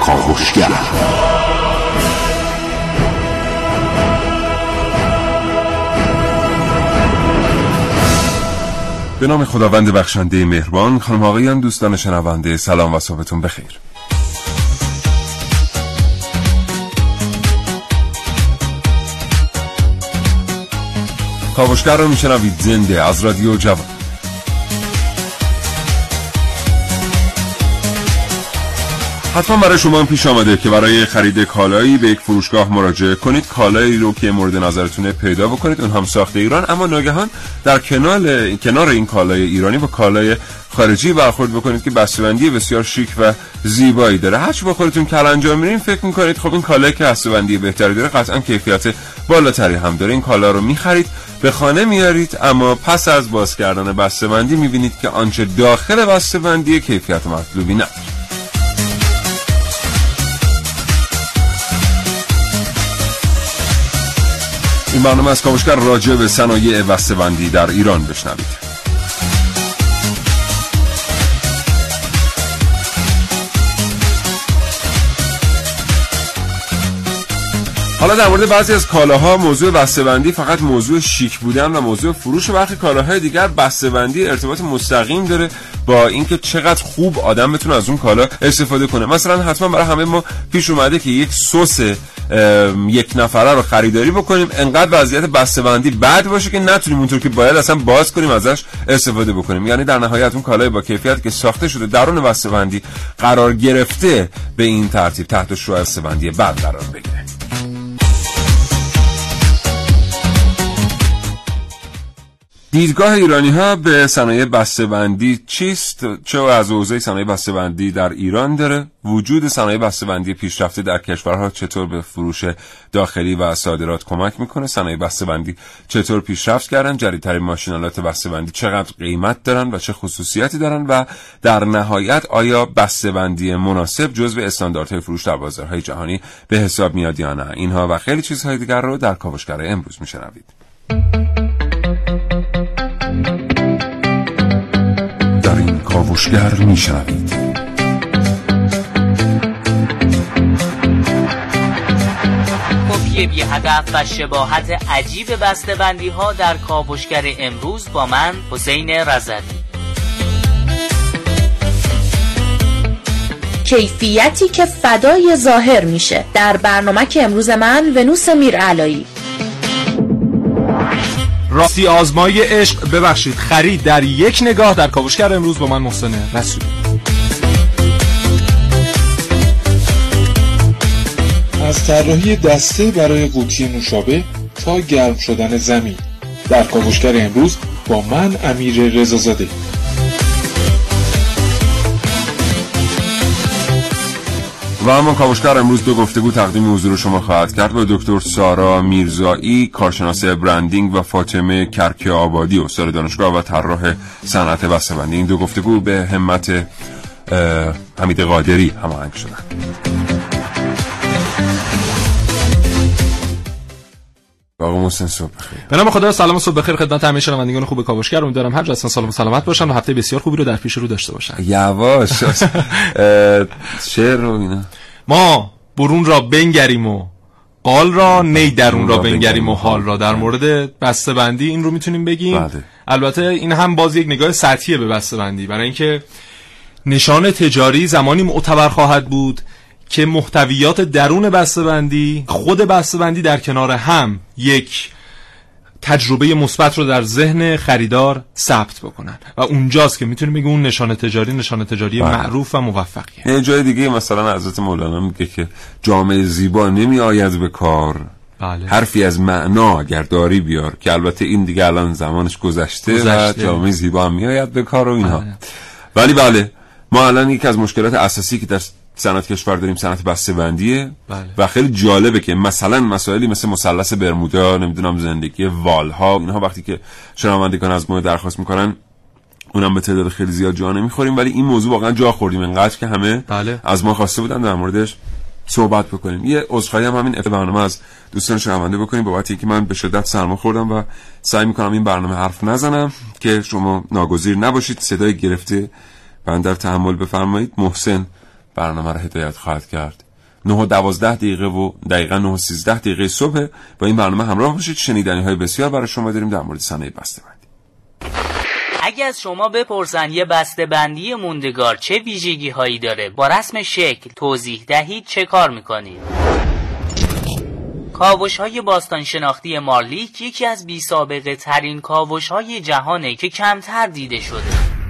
کاوشگر به نام خداوند بخشنده مهربان خانم آقایان دوستان شنونده سلام و صبحتون بخیر. کاوشگر رو میشنوید زنده از رادیو جوان. حتما برای شما هم پیش آمده که برای خرید کالایی به یک فروشگاه مراجعه کنید. کالایی رو که مورد نظرتونه پیدا بکنید. اون هم ساخته ایران. اما ناگهان در کنار کنار این کالای ایرانی با کالای خارجی برخورد بکنید که بسته‌بندی بسیار شیک و زیبایی داره. هر با خودتون کلنجا میرین فکر می‌کنید خب این کالایی که بسته‌بندی بهتری داره قطعا کیفیت بالاتری هم داره. این کالا رو می‌خرید به خانه میارید اما پس از باز کردن بسته‌بندی می‌بینید که آنچه داخل بسته‌بندی کیفیت مطلوبی نداره. این برنامه از کاموشگر راجع به صنایع بسته‌بندی در ایران بشنوید. حالا در مورد بعضی از کالاها موضوع بسته‌بندی فقط موضوع شیک بودن و موضوع فروش برخی کالاهای دیگر بسته‌بندی ارتباط مستقیم داره با اینکه چقدر خوب آدم بتونه از اون کالا استفاده کنه. مثلا حتما برای همه ما پیش اومده که یک سس یک نفره رو خریداری بکنیم انقدر وضعیت بسته‌بندی بد باشه که نتونیم اونطور که باید اصلا باز کنیم ازش استفاده بکنیم. یعنی در نهایت اون کالای با کیفیت که ساخته شده درون بسته‌بندی قرار گرفته به این ترتیب تحت شعاع بسته‌بندی بد قرار بگیره. دیدگاه ایرانی ها به صنایع بسته‌بندی چیست؟ چه از حوزه صنایع بسته‌بندی در ایران داره؟ وجود صنایع بسته‌بندی پیشرفته در کشورها چطور به فروش داخلی و صادرات کمک می‌کنه؟ صنایع بسته‌بندی چطور پیشرفت کردن؟ جدیدترین ماشینالات بسته‌بندی چقدر قیمت دارن و چه خصوصیاتی دارن و در نهایت آیا بسته‌بندی مناسب جزو استانداردهای فروش در بازارهای جهانی به حساب میاد یا نه؟ اینها و خیلی چیزهای دیگر رو در کاوشگر امروز میشنوید. کاوشگر میشنوید کپی بی هدف و شباهت عجیب بندی ها در کاوشگر امروز با من حسین رزدی کیفیتی که فدای ظاهر میشه. در برنامه که امروز من ونوس میر علایی. راستی آزمای عشق ببخشید خرید در یک نگاه در کاوشگر امروز با من محسن رسولی. از طراحی دسته برای قوطی نوشابه تا گرم شدن زمین. در کاوشگر امروز با من امیر رضازاده. و اما کاوشگر امروز دو گفتگو تقدیم حضور شما خواهد کرد با دکتر سارا میرزایی کارشناس برندینگ و فاطمه کرکی آبادی استاد دانشگاه و طراح صنعت بسته‌بندی. این دو گفتگو به همت حمید قادری هماهنگ شدن. آقا محسن صبح بخیر. به نام خدا سلام و صبح بخیر خدمت همه شنوندگان خوب کاوشگر. امیدوارم هر جا سالم و سلامت باشن و هفته بسیار خوبی رو در پیش رو داشته باشن. یواش شعر رو اینا. ما برون را بنگریم و قال را نی درون را بنگریم و حال را. در مورد بسته بندی این رو می‌تونیم بگیم. بله. البته این هم باز یک نگاه سطحیه به بسته بندی برای اینکه نشان تجاری زمانی معتبر خواهد بود که محتویات درون بسته‌بندی خود بسته‌بندی در کنار هم یک تجربه مثبت رو در ذهن خریدار ثبت بکنن و اونجاست که می‌تونیم بگیم اون نشان تجاری نشان تجاری بله. معروف و موفقیه یه جای دیگه مثلا حضرت مولانا میگه که جامعه زیبا نمی آید به کار بله. حرفی از معنا اگر داری بیار که البته این دیگه الان زمانش گذشته, گذشته. و جامعه زیبا هم میآید به کار و اینها بله. ولی بله ما الان یکی از مشکلات اساسی که در صنعت کشور داریم صنعت بسته بندیه بله. و خیلی جالبه که مثلا مسائلی مثل مثلث برمودا نمی‌دونم زندگی والها اینها وقتی که شنوندگان از ما درخواست می‌کنن اونم به تعداد خیلی زیاد جا نمی‌خوریم. ولی این موضوع واقعا جا خوردیم. انقدر که همه بله. از ما خواسته بودن در موردش صحبت بکنیم. یه عذرخواهی هم همین برنامه از دوستان شنونده بکنیم. بابت اینکه من به شدت سرما خوردم و سعی می‌کنم این برنامه حرف نزنم که شما ناگزیر نباشید. صدای گرفته بندر تحمل بفرمایید. محسن برنامه رو هدایت خواهد کرد. 9 و 12 دقیقه و دقیقا 9 و 13 دقیقه صبح با این برنامه همراه باشید. شنیدنی های بسیار برای شما داریم در مورد صنایع بسته بندی اگه از شما بپرسن یه بسته بندی موندگار چه ویژگی هایی داره با رسم شکل توضیح دهید چه کار می‌کنید؟ کاوش های باستان شناختی مارلیک یکی از بی سابقه ترین کاوش های جهانه که کمتر دیده شده.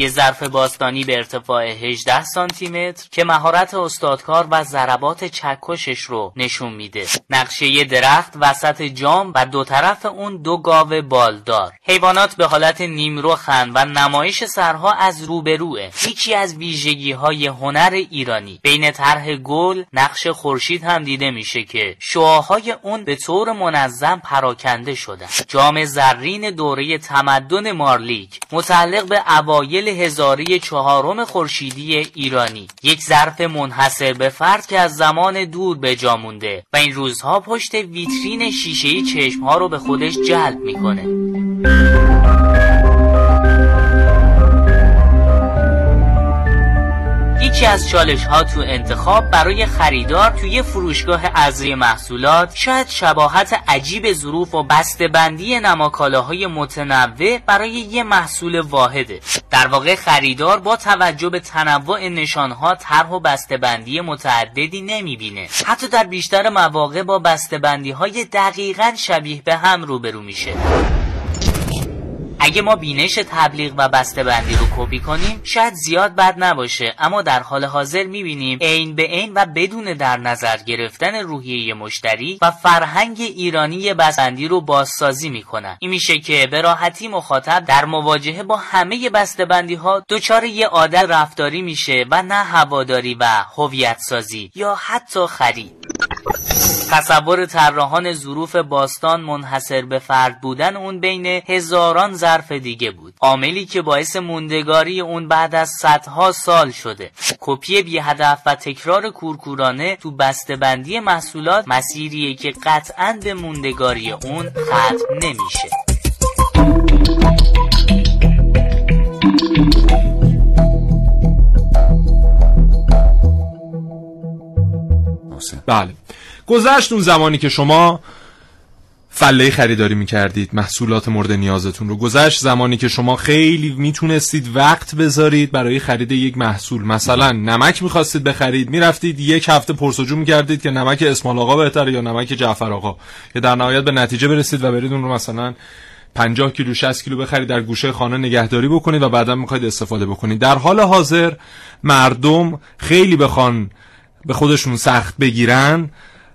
یه ظرف باستانی به ارتفاع 18 سانتی متر که مهارت استادکار و ضربات چکشش رو نشون میده. نقشه یه درخت وسط جام و دو طرف اون دو گاو بالدار. حیوانات به حالت نیمرخن و نمایش سرها از روبروه. یکی از ویژگی های هنر ایرانی. بین طرح گل نقش خورشید هم دیده میشه که شعاهای اون به طور منظم پراکنده شدن. جام زرین دوره تمدن مارلیک متعلق به اوایل هزاری چهارم خورشیدی ایرانی. یک ظرف منحصر به فرد که از زمان دور به جا مونده و این روزها پشت ویترین شیشهای چشمها رو به خودش جلب می‌کنه. یکی از چالش ها تو انتخاب برای خریدار توی فروشگاه ارزی محصولات شاید شباهت عجیب ظروف و بندی نماکالاهای متنوع برای یه محصول واحده. در واقع خریدار با توجه به تنوع نشانها طرح و بندی متعددی نمی‌بینه. حتی در بیشتر مواقع با بندی های دقیقا شبیه به هم روبرو میشه. اگه ما بینش تبلیغ و بسته بندی رو کپی کنیم شاید زیاد بد نباشه. اما در حال حاضر می‌بینیم عین به عین و بدون در نظر گرفتن روحیه مشتری و فرهنگ ایرانی بسته‌بندی رو بازسازی می‌کنن. این میشه که به راحتی مخاطب در مواجهه با همه بسته بندی ها دچار یه عادت رفتاری میشه و نه هواداری و هویت سازی یا حتی خرید. تصور طراحان ظروف باستان منحصر به فرد بودن اون بین هزاران ظرف دیگه بود. عاملی که باعث موندگاری اون بعد از صدها سال شده. کپی بی هدف و تکرار کورکورانه تو بسته‌بندی محصولات مسیریه که قطعا به موندگاری اون ختم نمیشه. بله. گذشت اون زمانی که شما فله خریداری می‌کردید محصولات مورد نیازتون رو. گذشت زمانی که شما خیلی می‌تونستید وقت بذارید برای خرید یک محصول. مثلا نمک می‌خواستید بخرید می‌رفتید یک هفته پرسجو می‌کردید که نمک اسمال آقا بهتره یا نمک جعفر آقا. که در نهایت به نتیجه برسید و برید اون رو مثلا 50 کیلو 60 کیلو بخرید در گوشه خانه نگهداری بکنید و بعدا می‌خواید استفاده بکنید. در حال حاضر مردم خیلی بخوان به خودشون سخت بگیرن.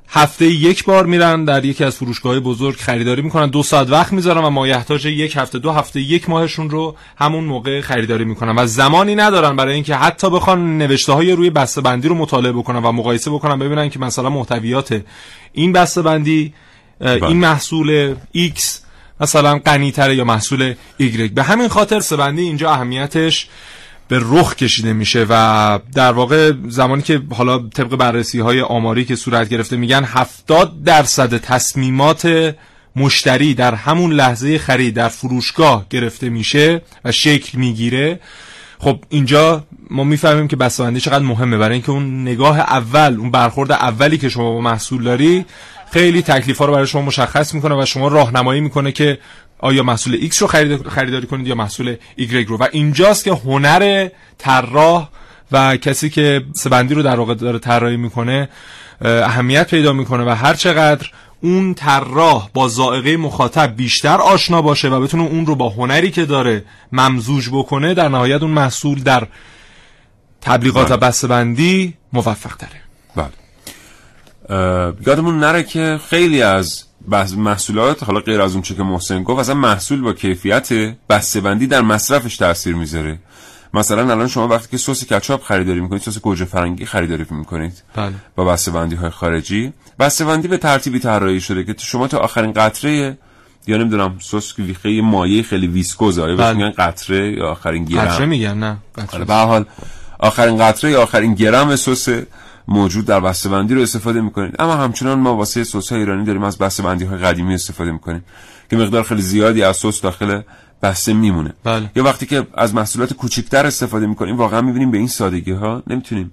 هفته یک بار میرن در یکی از فروشگاه بزرگ خریداری می‌کنن دو ساعت وقت می‌ذارن و مایحتاج یک هفته دو هفته یک ماهشون رو همون موقع خریداری می‌کنن و زمانی ندارن برای اینکه حتی بخوان نوشته های روی بسته بندی رو مطالعه بکنن و مقایسه بکنن ببینن که مثلا محتویات این بسته بندی بله. این محصول X مثلا غنیتره یا محصول Y به همین خاطر سبندی اینجا اهمیتش به رخ کشیده میشه و در واقع زمانی که حالا طبق بررسی های آماری که صورت گرفته میگن 70 درصد تصمیمات مشتری در همون لحظه خرید در فروشگاه گرفته میشه و شکل می‌گیره. خب اینجا ما می‌فهمیم که بسته‌بندی چقدر مهمه. برای اینکه اون نگاه اول اون برخورد اولی که شما با محصول داری خیلی تکلیف ها رو برای شما مشخص می‌کنه و شما راهنمایی می‌کنه که آیا محصول X رو خریداری کنید یا محصول Y رو و اینجاست که هنر طراح و کسی که سبندی رو در واقع داره طراحی می‌کنه اهمیت پیدا می‌کنه و هر چقدر اون طراح با ذائقه مخاطب بیشتر آشنا باشه و بتونه اون رو با هنری که داره ممزوج بکنه در نهایت اون محصول در تبلیغات و بله. بسته‌بندی موفق تره یادمون نره که خیلی از محصولات حالا غیر از اون چه که محسن گفت اصلا محصول با کیفیت بسته‌بندی در مصرفش تاثیر می‌ذاره. مثلا الان شما وقتی که سس کچاپ خریداری می‌کنید سس گوجه فرنگی خریداری می‌کنید بله. با بسته‌بندی های خارجی. بسته‌بندی به ترتیبی طراحی شده که شما تا آخرین قطره یا نمی‌دونم سس ویخه مایع خیلی ویسکوزه. آیا بله. میگن قطره یا آخرین گرم؟ قطره میگن نه. قطره به حال آخرین قطره یا آخرین گرم سس موجود در بندی رو استفاده می‌کنید. اما همچنان ما واسه سس های ایرانی داریم از بندی های قدیمی استفاده می‌کنیم که مقدار خیلی زیادی از سس داخل بسته میمونه. بله. یا وقتی که از محصولات کوچکتر استفاده می‌کنیم واقعا می‌بینیم به این سادگی ها نمی‌تونیم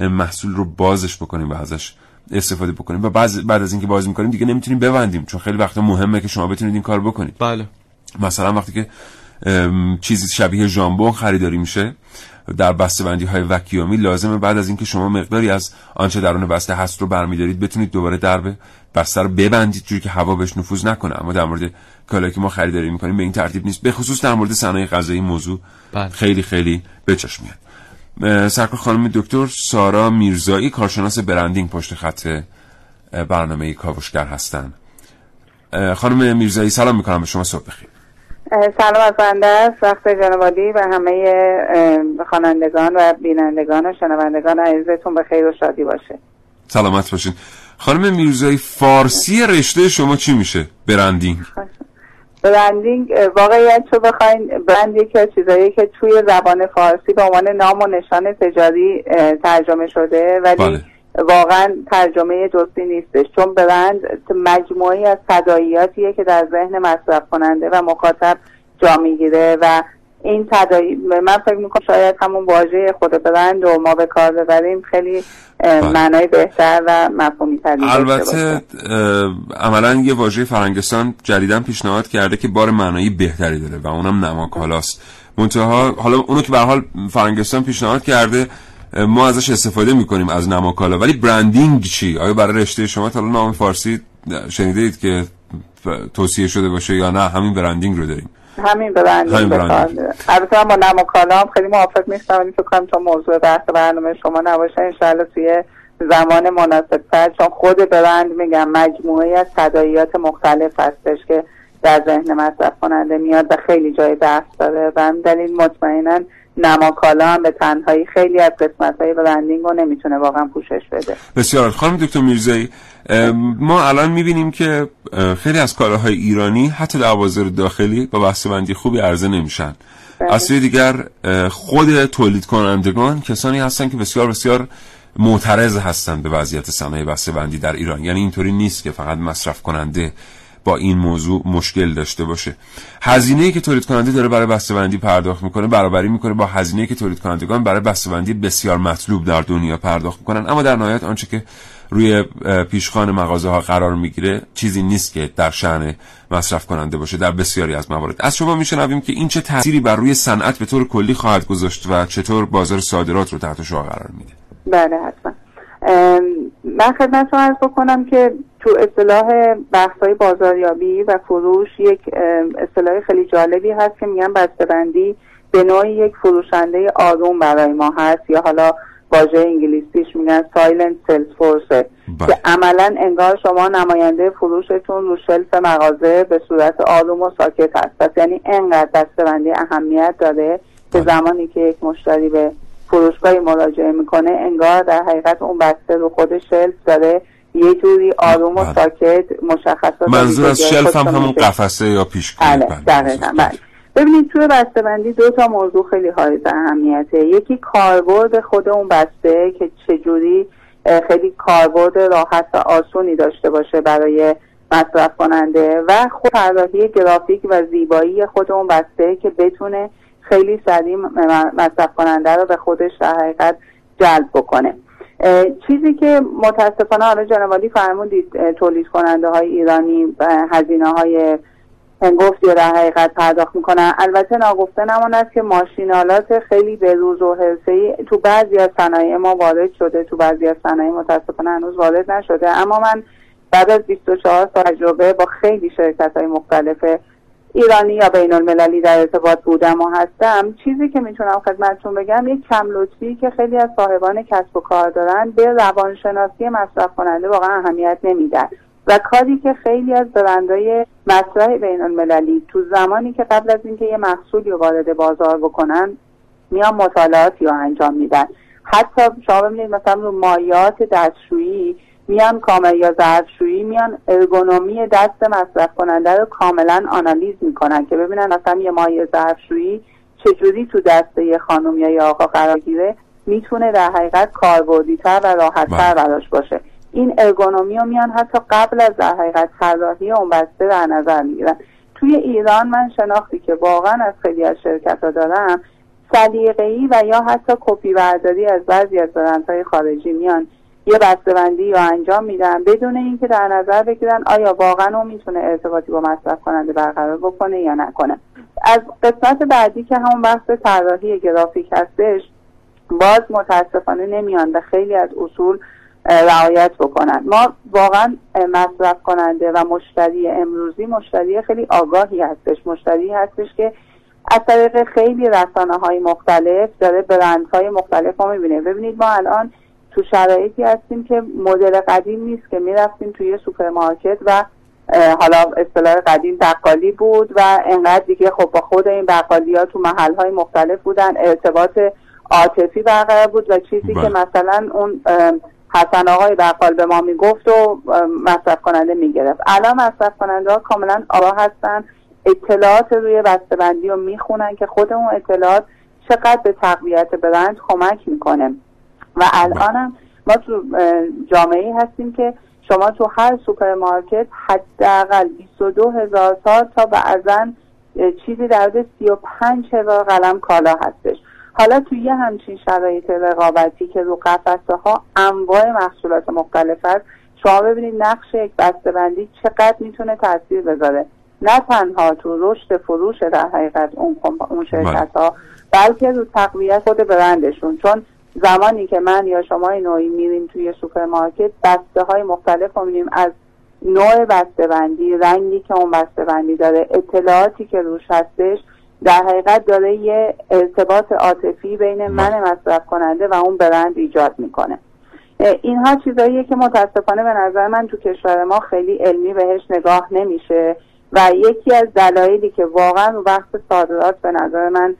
محصول رو بازش بکنیم و ازش استفاده بکنیم. و بعد بعد از اینکه باز می‌کنیم دیگه نمی‌تونیم ببندیم چون خیلی وقتا مهمه که شما بتونید این کار بکنید. بله. مثلا وقتی که چیزی شبیه ژامبون خریداری میشه در بسته بندی های وکیومی لازمه بعد از اینکه شما مقداری از آنچه درون بسته هست رو برمیدارید بتونید دوباره درب بسته رو ببندید جوری که هوا بهش نفوذ نکنه. اما در مورد کالایی که ما خریداری می‌کنیم به این ترتیب نیست. به خصوص در مورد صنایع غذایی موضوع بله. خیلی خیلی بچش میاد. سرکار خانم دکتر سارا میرزایی کارشناس برندینگ پشت خط برنامه کاوشگر هستن. خانم میرزایی سلام می‌کنم. به شما صبح بخیر. سلام از بنده است وقت جنوادی و همه خوانندگان و بینندگان و شنوندگان عزیزتون به خیر و شادی باشه. سلامت باشین. خانم میرزایی فارسی رشته شما چی میشه؟ برندینگ. برندینگ واقعیت رو بخواین برند یکی از چیزایی که توی زبان فارسی به عنوان نام و نشان تجاری ترجمه شده ولی بله. واقعا ترجمه درستی نیستش. چون برند مجموعی از صداییاتیه که در ذهن مصرف کننده و مخاطب جا می‌گیره و این تدایی من فکر می‌کنم شاید همون واژه خود برند و ما به کار ببریم. خیلی بله. معنای بهتر و مفهومی تری البته عملا یه واژه فرنگستان جدیدا پیشنهاد کرده که بار معنایی بهتری داره و اونم نماکالاست. منتها حالا اونو که به حال فرنگستان پیشنهاد کرده ما ازش استفاده می‌کنیم از نماکالا. ولی برندینگ چی؟ آیا برای رشته شما تا نام فارسی شنیده اید که توصیه شده باشه یا نه؟ همین برندینگ رو داریم. همین برندینگ همین برندینگ. البته با نماکالا هم خیلی موافق نیستم ولی فکر کنم تا موضوع بحث برنامه شما نباشه انشاءالله توی زمان مناسب تر چون خود برند میگم مجموعه از صداییات مختلف هستش که در ذهن مصرف کننده میاد و خیلی جای بحث داره. و دلیل مطمئنا نماکالا هم به تنهایی خیلی از قسمت های برندینگ رو نمی‌تونه واقعا پوشش بده. بسیار خانم دکتر میرزایی ما الان می‌بینیم که خیلی از کالاهای ایرانی حتی در بازار داخلی با بندی خوبی عرضه نمیشن. بله. از سوی دیگر خود تولید کنندگان کسانی هستن که بسیار بسیار معترض هستند به وضعیت صنایع بسته بندی در ایران. یعنی اینطوری نیست که فقط مصرف کننده با این موضوع مشکل داشته باشه. هزینه‌ای که تولید کننده داره برای بسته‌بندی پرداخت می‌کنه برابری می‌کنه با هزینه‌ای که تولید کنندگان برای بسته‌بندی بسیار مطلوب در دنیا پرداخت می‌کنن. اما در نهایت آنچه که روی پیشخان مغازه ها قرار می‌گیره چیزی نیست که در شأن مصرف کننده باشه در بسیاری از موارد. از شما میشنویم که این چه تأثیری بر روی صنعت به طور کلی خواهد گذاشت و چطور بازار صادرات رو تحت شعار قرار میده. بله حتما. من خدمتتون عرض بکنم که تو اصطلاح بحث های بازاریابی و فروش یک اصطلاح خیلی جالبی هست که میگن بسته‌بندی به نوعی یک فروشنده آروم برای ما هست یا حالا واژه انگلیسیش میگن silent sales force که عملا انگار شما نماینده فروشتون رو shelf مغازه به صورت آروم و ساکت هست پس یعنی انقدر بسته‌بندی اهمیت داره که بله. زمانی که یک مشتری به فروشگاهی مراجعه می‌کنه انگار در حقیقت اون بسته رو خود shelf داره یه جوری آروم و بله. ساکت مشخصات منظور از شلف هم همون قفسه یا پیشگویی بله, بله. بله. ببینید توی بسته بندی دو تا موضوع خیلی حائز اهمیته یکی کاربرد خود اون بسته که چجوری خیلی کاربرد راحت و آسونی داشته باشه برای مصرف کننده و خود طراحی گرافیک و زیبایی خود اون بسته که بتونه خیلی سریع مصرف کننده رو به خودش در حقیقت جلب بکنه چیزی که متاسفانه حالا جنوالی فرمودید تولید کننده های ایرانی هزینه های هنگفتی رو در حقیقت پرداخت می‌کنن. البته ناگفته نماند که ماشینالات خیلی به روز و ای تو بعضی از صنایع ما وارد شده تو بعضی از صنایع متاسفانه هنوز وارد نشده. اما من بعد از 24 سال تجربه با خیلی شرکت های مختلف ایرانی یا بین المللی در ارتباط بودم و هستم چیزی که می‌تونم خدمتتون بگم یک کم لطفی که خیلی از صاحبان کسب و کار دارن به روانشناسی مصرف کننده واقعا اهمیت نمیدن. و کاری که خیلی از برندهای مطرح بین المللی تو زمانی که قبل از اینکه یه محصولی وارد بازار بکنن میان مطالعاتی رو انجام میدن. حتی شما ببینید مثلا رو مایات دستشویی میان کامل یا ظرفشویی میان ارگونومی دست مصرف کننده رو کاملا آنالیز می‌کنن که ببینن اصلا یه مایه ظرفشویی چجوری تو دست یه خانم یا یه آقا قرار گیره می‌تونه در حقیقت کاربردیتر و راحتتر بله. براش باشه. این ارگونومی رو میان حتی قبل از در حقیقت طراحی اون بسته در نظر می‌گیرن. توی ایران من شناختی که واقعا از خیلی از شرکت ها دارم سلیقه‌ای و یا حتی کپی برداری از بعضی از برندهای خارجی میان. یه بسته‌بندی یا انجام میدن بدون اینکه در نظر بگیرن آیا واقعا اون می‌تونه ارتباطی با مصرف کننده برقرار بکنه یا نکنه. از قسمت بعدی که همون بحث طراحی گرافیک هستش باز متاسفانه نمیان به خیلی از اصول رعایت بکنن. ما واقعا مصرف کننده و مشتری امروزی مشتری خیلی آگاهی هستش. مشتری هستش که از طریق خیلی رسانه های مختلف داره برند های مختلف رو می‌بینه. ببینید ما الان تو شرایطی هستیم که مدل قدیم نیست که می‌رفتیم توی سوپرمارکت و حالا اصطلاح قدیم بقالی بود و انقدر دیگه خب با خود این بقالی ها تو محل های مختلف بودن ارتباط عاطفی برقرار بود و چیزی که بله. مثلا اون حسن آقای بقال به ما می‌گفت و مصرف کننده می‌گرفت الان مصرف کننده ها کاملا آگاه هستن اطلاعات روی بسته‌بندی رو می‌خونن که خود اون اطلاعات چقدر به تقویت برند کمک می‌کنه و الانم ما تو جامعه هستیم که شما تو هر سوپرمارکت حداقل 22 هزار تا تا بعضا چیزی در حد 35 هزار قلم کالا هستش. حالا توی یه همچین شرایط رقابتی که رو قفسه ها انواع محصولات مختلف هست شما ببینید نقش یک بسته‌بندی چقدر می‌تونه تاثیر بذاره. نه تنها تو رشد فروش در حقیقت اون, اون شرکت ها بلکه رو تقویت خود برندشون. چون زمانی که من یا شما نوعی میریم توی سوپرمارکت بسته های مختلف رو میریم از نوع بسته بندی رنگی که اون بسته بندی داره اطلاعاتی که روش هستش در حقیقت داره یه ارتباط عاطفی بین من مصرف کننده و اون برند ایجاد می‌کنه. اینها چیزاییه که متاسفانه به نظر من تو کشور ما خیلی علمی بهش نگاه نمیشه و یکی از دلایلی که واقعا رو بحث صادرات به نظر من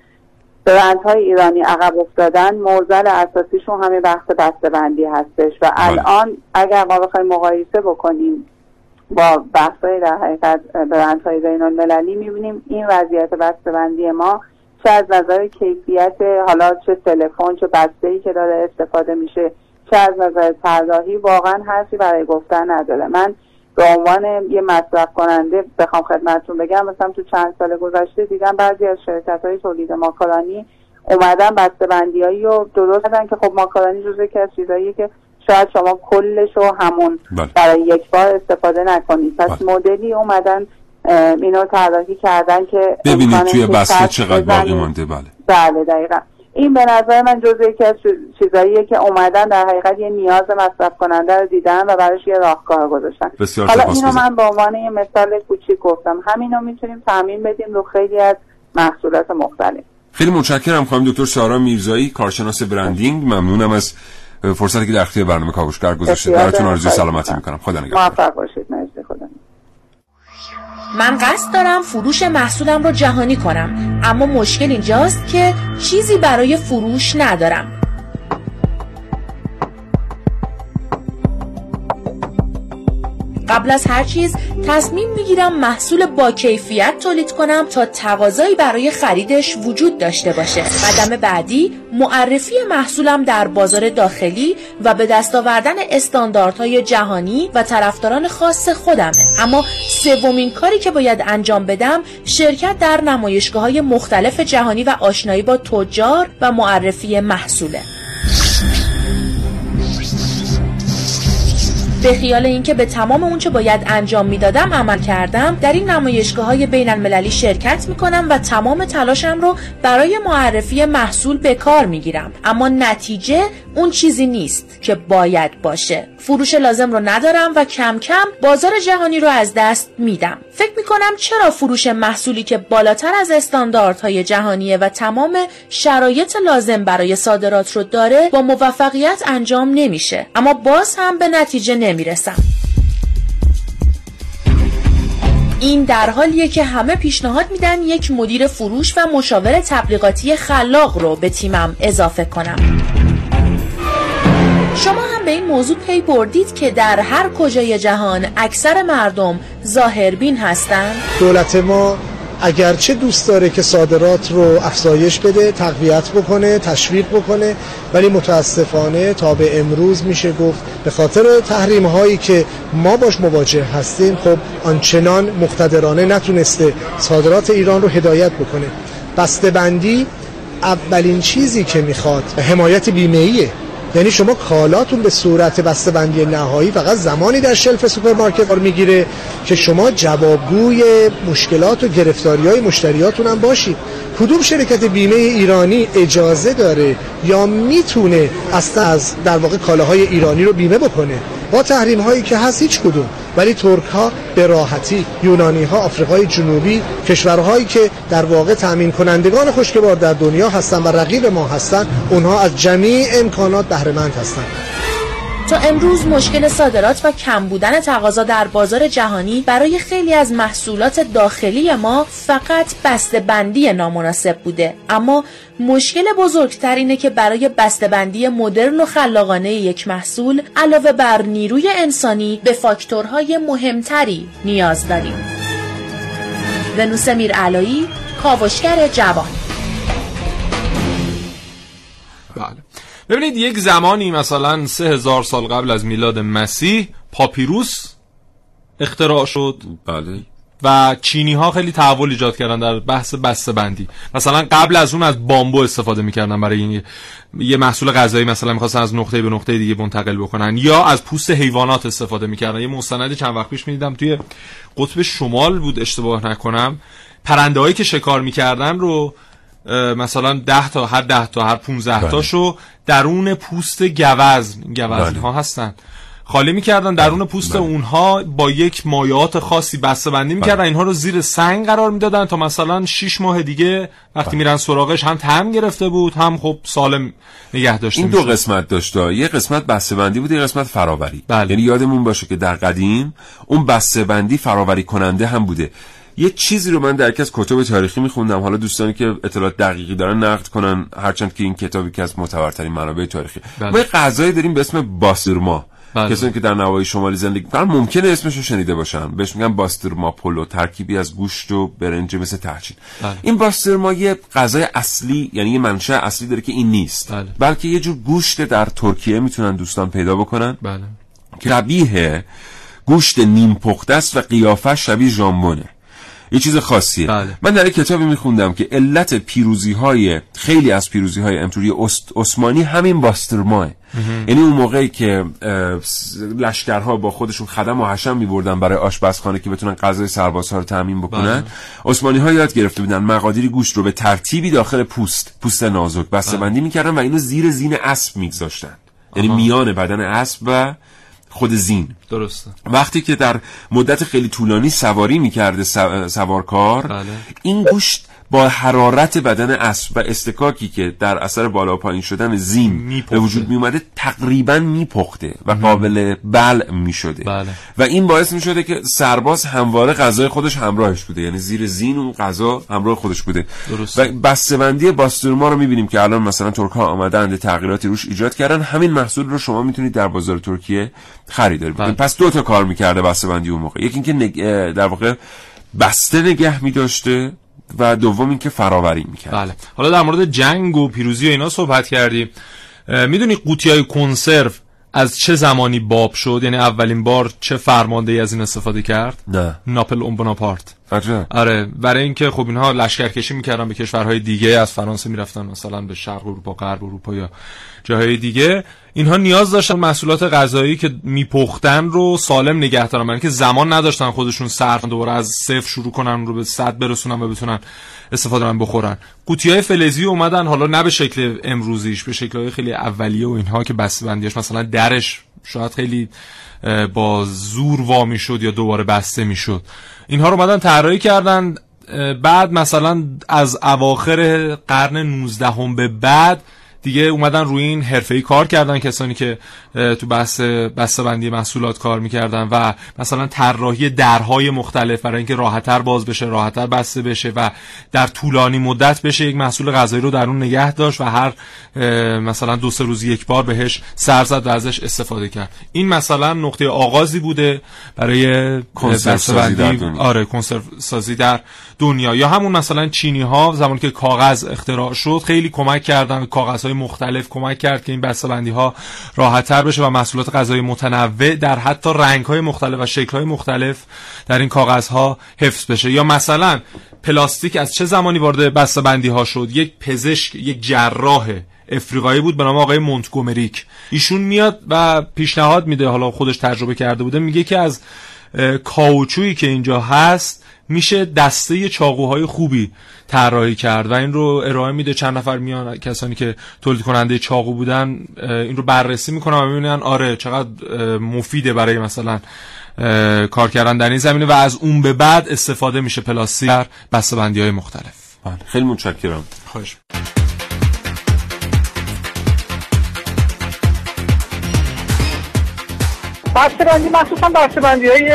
برندهای ایرانی عقب افتادن موزل اساسیشون همه بحث بسته بندی هستش و بله. الان اگر ما بخوایم مقایسه بکنیم با بحثهای در حقیقت برندهای بین المللی می‌بینیم این وضعیت بسته بندی ما چه از نظر کیفیت حالا چه تلفن چه بسته ای که داره استفاده میشه چه از نظر طراحی واقعا حرفی برای گفتن نداره من به عنوان یه مصرف کننده بخوام خدمتتون بگم مثلا تو چند سال گذشته دیدم بعضی از شرکت های تولید ماکارانی اومدن بسته بندی رو درست کردن که خب ماکارانی جزو که از چیزایی که شاید شما کلش رو همون بله. برای یک بار استفاده نکنید. پس بله. مدلی اومدن اینو طراحی کردن که ببینید توی بسته چقدر باقی مونده بله. بله دقیقا. این به نظر من جزء یکی از چیزاییه که اومدن در حقیقت یه نیاز مصرف کننده رو دیدن و براش یه راهکار گذاشتن. حالا اینو من به عنوان یه مثال کوچیک گفتم. همینو می‌تونیم تامین بدیم رو خیلی از محصولات مختلف. خیلی متشکرم خانم دکتر سارا میرزایی کارشناس برندینگ. ممنونم از فرصتی که در اختیار برنامه کاوشگر گذاشته براتون آرزوی سلامتی می‌کنم. خدا نگهدار. موفق باشید. من قصد دارم فروش محصولم رو جهانی کنم اما مشکل اینجاست که چیزی برای فروش ندارم. قبل از هر چیز تصمیم می‌گیرم محصول با کیفیت تولید کنم تا تقاضایی برای خریدش وجود داشته باشه. قدم بعدی معرفی محصولم در بازار داخلی و به دست آوردن استانداردهای جهانی و طرفداران خاص خودمه. اما سومین کاری که باید انجام بدم شرکت در نمایشگاه های مختلف جهانی و آشنایی با تجار و معرفی محصوله. به خیال اینکه به تمام اونچه باید انجام می‌دادم عمل کردم در این نمایشگاه های بین المللی شرکت می‌کنم و تمام تلاشم رو برای معرفی محصول به کار می‌گیرم. اما نتیجه اون چیزی نیست که باید باشه. فروش لازم رو ندارم و کم کم بازار جهانی رو از دست میدم. فکر می‌کنم چرا فروش محصولی که بالاتر از استانداردهای جهانیه و تمام شرایط لازم برای صادرات رو داره با موفقیت انجام نمیشه. اما باز هم به نتیجه نمی‌رسم این در حالیه که همه پیشنهاد میدن یک مدیر فروش و مشاور تبلیغاتی خلاق رو به تیمم اضافه کنم شما هم به این موضوع پی بردید که در هر کجای جهان اکثر مردم ظاهربین هستند؟ دولت ما اگرچه دوست داره که صادرات رو افزایش بده تقویت بکنه تشویق بکنه ولی متاسفانه تا به امروز میشه گفت به خاطر تحریم هایی که ما باش مواجه هستیم خب آنچنان مقتدرانه نتونسته صادرات ایران رو هدایت بکنه. بسته بندی اولین چیزی که می‌خواد حمایت بیمه یعنی شما کالاتون به صورت بسته‌بندی نهایی فقط زمانی در shelf سوپرمارکت قرار می‌گیره که شما جوابگوی مشکلات و گرفتاری های مشتریاتون هم باشید. کدوم شرکت بیمه ایرانی اجازه داره یا می‌تونه اصلا از در واقع کالاهای ایرانی رو بیمه بکنه؟ با تحریم هایی که هست هیچ کدوم. ولی ترک ها به راحتی یونانی ها آفریقای جنوبی کشورهایی که در واقع تامین کنندگان خشکبار در دنیا هستن و رقیب ما هستن اونها از جمیع امکانات بهره هستند تا امروز مشکل صادرات و کم بودن تقاضا در بازار جهانی برای خیلی از محصولات داخلی ما فقط بسته بندی نامناسب بوده. اما مشکل بزرگتر اینه که برای بسته بندی مدرن و خلاقانه یک محصول علاوه بر نیروی انسانی به فاکتورهای مهمتری نیاز داریم. ونوس میر علایی کاوشگر جوان. بله. ببینید یک زمانی مثلا سه هزار سال قبل از میلاد مسیح پاپیروس اختراع شد. بله. و چینی ها خیلی تحول ایجاد کردن در بحث بسته بندی مثلا قبل از اون از بامبو استفاده می‌کردن برای این یه محصول غذایی مثلا می‌خواستن از نقطه به نقطه دیگه منتقل بکنن. یا از پوست حیوانات استفاده می‌کردن. یه مستند چند وقت پیش می‌دیدم توی قطب شمال بود اشتباه نکنم. پرنده که شکار می‌کردن رو مثلا ده تا هر ده تا هر 15 بله. تاشو درون پوست گوز گوزن ها بله. هستن. خالی می‌کردن درون بله. پوست بله. اونها با یک مایات خاصی بسته بندی می‌کردن اینها رو زیر سنگ قرار می‌دادن تا مثلا 6 ماه دیگه وقتی میرن سراغش هم تم گرفته بود هم خب سالم نگه داشته این دو قسمت داشته یه قسمت بسته بندی بود یه قسمت فراوری. یعنی یادمون باشه که در قدیم اون بسته بندی فراوری کننده هم بوده. یه چیزی رو من در از کتب تاریخی میخوندم حالا دوستانی که اطلاعات دقیقی دارن نقد کنن هرچند که این کتابی که از معتبرترین منابع تاریخی بله. ما یه غذایی داریم به اسم باسترما بله. کسانی که در نوای شمالی زندگی می‌کنن ممکنه اسمش رو شنیده باشن بهش میگن باسترما پولو ترکیبی از گوشت و برنج مثل ترچین بله. این باسترما یه غذای اصلی یعنی یه منشأ اصلی داره که این نیست بله. بلکه یه جور گوشت در ترکیه می‌تونن دوستان پیدا بکنن بله. که گوشت نیم پخته است و قیافه شبیه ژامبونه یه چیز خاصیه. بله. من در کتابی میخوندم که علت پیروزی های خیلی از پیروزی های امپروری عثمانی همین باسترماه. یعنی اون موقعی که لشکرها با خودشون خدم و حشم میبردن برای آشپزخانه که بتونن غذای سربازها رو تامین بکنن. بله. عثمانی ها یاد گرفته بودن مقادیر گوشت رو به ترتیبی داخل پوست پوست نازک بسته بندی می‌کردن و اینو زیر زین اسب میگذاشتن. یعنی میان بدن اسب و خود زین درسته وقتی که در مدت خیلی طولانی سواری می‌کرده سوارکار بله. این گوشت با حرارت بدن اسب و استکاکی که در اثر بالا پایین شدن زین به وجود می اومده تقریبا میپخته و قابل بلع می شده بله. و این باعث می شده که سرباز همواره غذای خودش همراهش بوده. یعنی زیر زین اون غذا همراه خودش بوده. درست. و بسته‌بندی باستورما رو می‌بینیم که الان مثلا ترک ها آمدن تغییراتی روش ایجاد کردن. همین محصول رو شما می‌تونید در بازار ترکیه خریداری بله. پس دو تا کار می‌کرده بسته‌بندی اون موقع. یکی اینکه در واقع بسته نگه می و دوم اینکه فراوری می‌کرد. بله. حالا در مورد جنگ و پیروزی و اینا صحبت کردیم. می‌دونی قوطی های کنسرو از چه زمانی باب شد؟ یعنی اولین بار چه فرمانده ای از این استفاده کرد؟ نه. ناپل اون بناپارت. عجب. آره برای اینکه خب اینها لشکرکشی می‌کردن به کشورهای دیگه از فرانسه می‌رفتن مثلا به شرق اروپا غرب اروپا یا جاهای دیگه. اینها نیاز داشتن محصولات غذایی که میپختن رو سالم نگه دارن برای اینکه زمان نداشتن خودشون صرف دوباره از صفر شروع کنن رو به صد برسونن و بتونن استفاده من بخورن. قوطی های فلزی اومدن حالا نه به شکل امروزیش به شکل های خیلی اولیه و اینها که بسته بندیش مثلا درش شاید خیلی با زور وامی شد یا دوباره بسته می‌شد. اینها رو اومدن طراحی کردن. بعد مثلا از اواخر قرن 19 هم به بعد دیگه اومدن روی این حرفه‌ای کار کردن کسانی که تو بحث بندی محصولات کار می‌کردن و مثلا طراحی درهای مختلف برای اینکه راحتتر باز بشه راحتتر بسته بشه و در طولانی مدت بشه یک محصول غذایی رو در اون نگه داشت و هر مثلا دو سه روز یک بار بهش سر زد و ازش استفاده کرد. این مثلا نقطه آغازی بوده برای کنسرو سازی در آره کنسرو سازی در دنیا. یا همون مثلا چینی ها زمانی که کاغذ اختراع شد خیلی کمک کردن کاغذهای مختلف کمک کرد که این بسته‌بندی ها راحتتر بشه و محصولات غذایی متنوع در حتی رنگ های مختلف و شکل های مختلف در این کاغذ ها حفظ بشه. یا مثلا پلاستیک از چه زمانی وارد بسته‌بندی ها شد؟ یک پزشک یک جراح افریقایی بود به نام آقای مونتگومریک. ایشون میاد و پیشنهاد میده حالا خودش تجربه کرده بوده میگه که از کاوچویی که اینجا هست میشه دسته چاقوهای خوبی طراحی کرد و این رو ارائه میده. چند نفر میان کسانی که تولید کننده چاقو بودن این رو بررسی می‌کنن و می‌بینن آره چقدر مفیده برای مثلا کار کردن در این زمینه و از اون به بعد استفاده میشه پلاستیک در بسته‌بندی های مختلف. بله، خیلی متشکرم. خوش بسته بندی مخصوصا بسته بندی های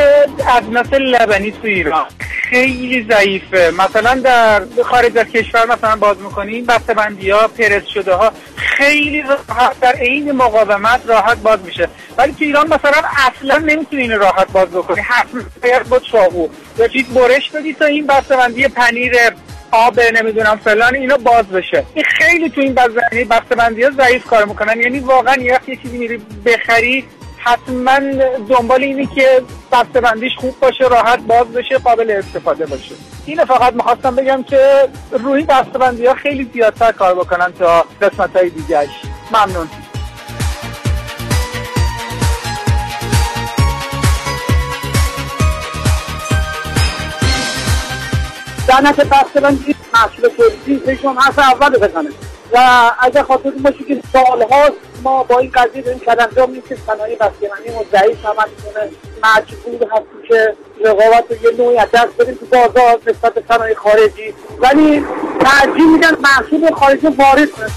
نسل لبنی تو ایران. خیلی ضعیفه. مثلا در خارج از کشور مثلا باز می‌کنیم بسته بندی ها پرس شده ها خیلی راحت در عین مقاومت راحت باز میشه. ولی تو ایران مثلا اصلا نمی‌تونی راحت باز بکنی. حتما باید با چاقو. یا چیز برش بدی تا این بسته بندی پنیر آب نمی‌دونم فلان اینا باز بشه. این خیلی تو این بسته بندی ها ضعیف کار می‌کنن. یعنی واقعا یه چیزی میری بخری حتما دنبال اینی که بسته بندیش خوب باشه راحت باز بشه قابل استفاده باشه. اینو فقط می‌خواستم بگم که روی بسته بندی ها خیلی زیادتر کار بکنن تا قسمت های دیگهش ممنون. صنعت بسته بندی محصول تولیدی شما حرف اول بزنه. و اگر خاطر باشه که سالهاست ما با این قضیه داریم کلنجام نیست که صنایع بسته‌بندی ما ضعیف عمل می‌کنه مجبور هستیم که رقابت رو یه نوعی از دست بدیم تو بازار نسبت به صنایع خارجی. ولی ترجیح میدن محصول خارجی وارد کنه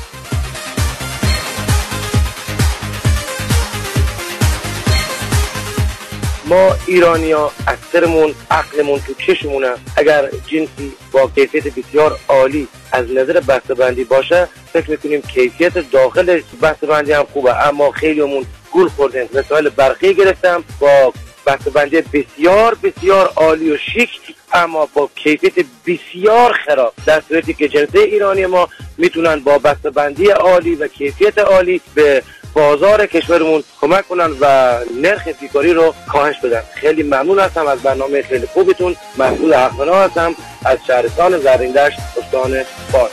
ما ایرانیا اکثرمون عقلمون تو چشمونه. اگر جنسی با کیفیت بسیار عالی از نظر بندی باشه فکر می‌کنیم کیفیت داخل بندی هم خوبه. اما خیلیمون گول خوردیم. وسایل برقی گرفتم. با بندی بسیار بسیار عالی و شیک اما با کیفیت بسیار خراب. در صورتی که جنسه ایرانی ما می‌تونن با بندی عالی و کیفیت عالی به بازار کشورمون کمک کنن و نرخ بیکاری رو کاهش بدن. خیلی ممنون هستم از برنامه خیلی خوبتون. مسئول حقنا هستم از شهرستان زرندشت استان فارس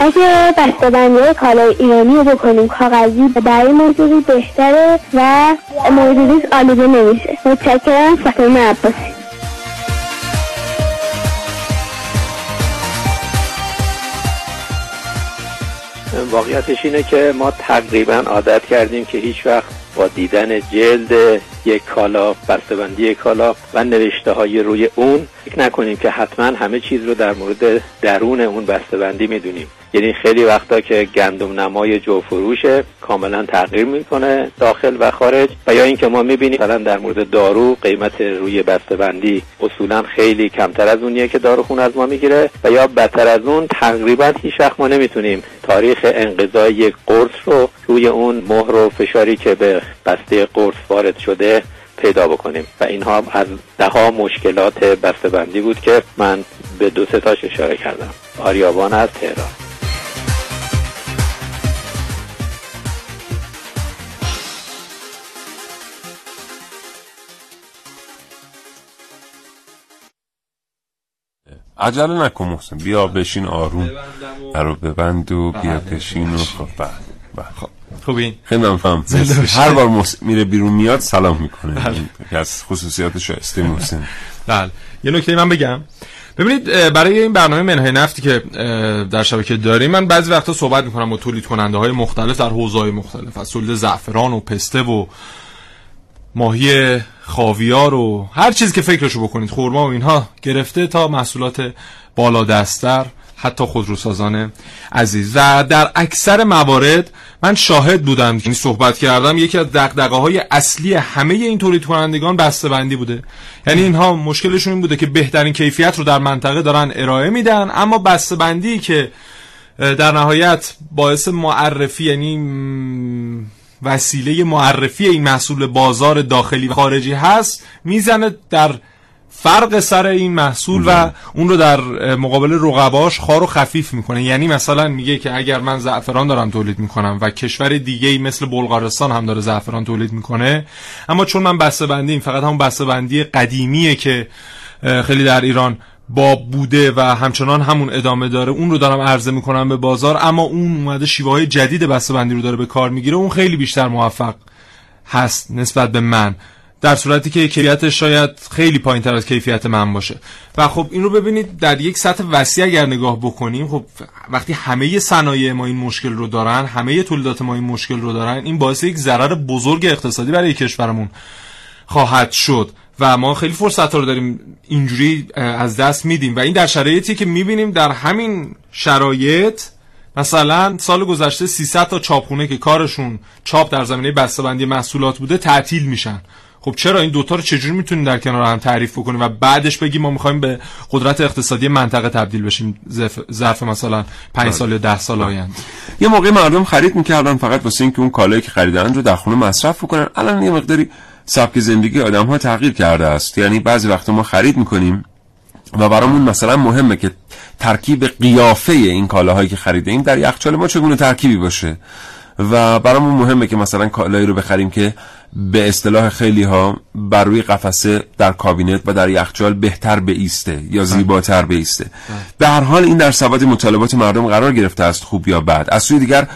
اگه بسته‌بندی کالای ایرانی رو بکنیم کاغذی برای موجودی بهتره و موجودی آلوده نمیشه. متشکرم فاطمه عباسی. واقعیتش اینه که ما تقریبا عادت کردیم که هیچ وقت با دیدن جلد یک کالا بسته‌بندی کالا و نوشته های روی اون فکر نکنیم که حتما همه چیز رو در مورد درون اون بسته‌بندی می‌دونیم. یعنی خیلی وقتا که گندم نمای جو فروشه کاملا تغییر می‌کنه داخل و خارج. و یا اینکه ما می‌بینیم مثلا در مورد دارو قیمت روی بسته‌بندی اصولا خیلی کمتر از اونیه که داروخون از ما می‌گیره. و یا بدتر از اون تقریبا هیچ وقت ما نمی‌تونیم تاریخ انقضای یک قرص رو روی اون مهر و فشاری که به بسته قرص وارد شده پیدا بکنیم. و اینها از ده مشکلات بسته‌بندی بود که من به دو تاش اشاره کردم. آریابان از تهران. عجله نکن محسن بیا بشین آروم. رو ببند و بیا بشین و خب بعد خب خوبین خیلی من هر بار محسن میره بیرون میاد سلام می‌کنه. بله. از خصوصیات شایسته محسن. بله. یه نکته من بگم. ببینید برای این برنامه منهای نفتی که در شبکه داریم من بعضی وقتا صحبت می‌کنم با تولید کننده های مختلف در حوزه های مختلف از تولید زعفران و پسته و ماهی خاویار و هر چیزی که فکرشو بکنید خورما و اینها گرفته تا محصولات بالا دستر حتی خودروسازان عزیز. و در اکثر موارد من شاهد بودم یعنی صحبت کردم. یکی از دقدقه های اصلی همه این تولید کنندگان بسته بندی بوده. یعنی اینها مشکلشون این بوده که بهترین کیفیت رو در منطقه دارن ارائه میدن اما بسته بندی که در نهایت باعث معرفی یعنی وسیله معرفی این محصول بازار داخلی و خارجی هست می‌زنه در فرق سر این محصول و اون رو در مقابل رقباش خار و خفیف می‌کنه. یعنی مثلا میگه که اگر من زعفران دارم تولید می‌کنم و کشور دیگه مثل بلغارستان هم داره زعفران تولید می‌کنه اما چون من بسته بندیم فقط همون بسته بندی قدیمیه که خیلی در ایران باب بوده و همچنان همون ادامه داره. اون رو دارم عرضه می‌کنم به بازار اما اون اومده شیوه های جدید بسته بندی رو داره به کار می‌گیره. اون خیلی بیشتر موفق هست نسبت به من در صورتی که کیفیتش شاید خیلی پایین تر از کیفیت من باشه. و خب این رو ببینید در یک سطح وسیع اگر نگاه بکنیم خب وقتی همه صنایع ما این مشکل رو دارن همه تولیدات ما این مشکل رو دارن این باعث یک ضرر بزرگ اقتصادی برای کشورمون خواهد شد. و ما خیلی فرصت رو داریم اینجوری از دست میدیم. و این در شرایطی که می‌بینیم در همین شرایط مثلا سال گذشته 300 تا چاپخونه که کارشون چاپ در زمینه بسته‌بندی محصولات بوده تعطیل میشن. خب چرا این دوتا رو چجوری می‌تونیم در کنار هم تعریف بکنیم و بعدش بگیم ما می‌خوایم به قدرت اقتصادی منطقه تبدیل بشیم ظرف مثلا 5 بله. سال یا 10 سال آینده؟ یه موقع مردم خرید می‌کردن فقط واسه اینکه اون کالایی که خریدن رو در خونه مصرف بکنن. الان یه مقداری سبک زندگی آدم ها تغییر کرده است یعنی بعضی وقت ما خرید می‌کنیم و برامون مثلا مهمه که ترکیب قیافه این کالاهایی که خریده ایم در یخچال ما چگونه ترکیبی باشه و برامون مهمه که مثلا کالایی رو بخریم که به اصطلاح خیلی ها بر روی قفسه در کابینت و در یخچال بهتر ایسته یا بله. زیباتر ایسته بله. به هر حال این در سبد مطالبات مردم قرار گرفته است خوب یا بد از سوی دیگر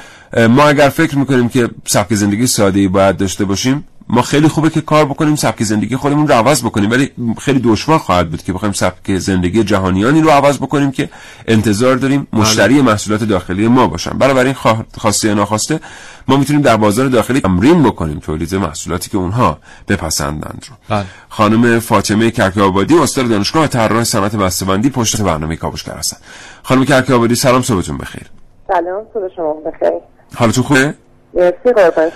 ما اگر فکر می‌کنیم که سبک زندگی ساده ای باید داشته باشیم ما خیلی خوبه که کار بکنیم سبک زندگی خودمون رو عوض بکنیم ولی خیلی دشوار خواهد بود که بخوایم سبک زندگی جهانیانی رو عوض بکنیم که انتظار داریم مشتری بله. محصولات داخلی ما باشن. برای این خواسته یا ناخواسته ما می‌تونیم در بازار داخلی تمرین بکنیم تولید محصولاتی که اونها بپسندند رو. بله. خانم فاطمه کرکآبادی استاد دانشگاه طراح صنعت بسته‌بندی پشت برنامه کاوشگر هستن. خانم کرکآبادی سلام صبحتون بخیر. سلام صبح شما بخیر. حالتون خوبه؟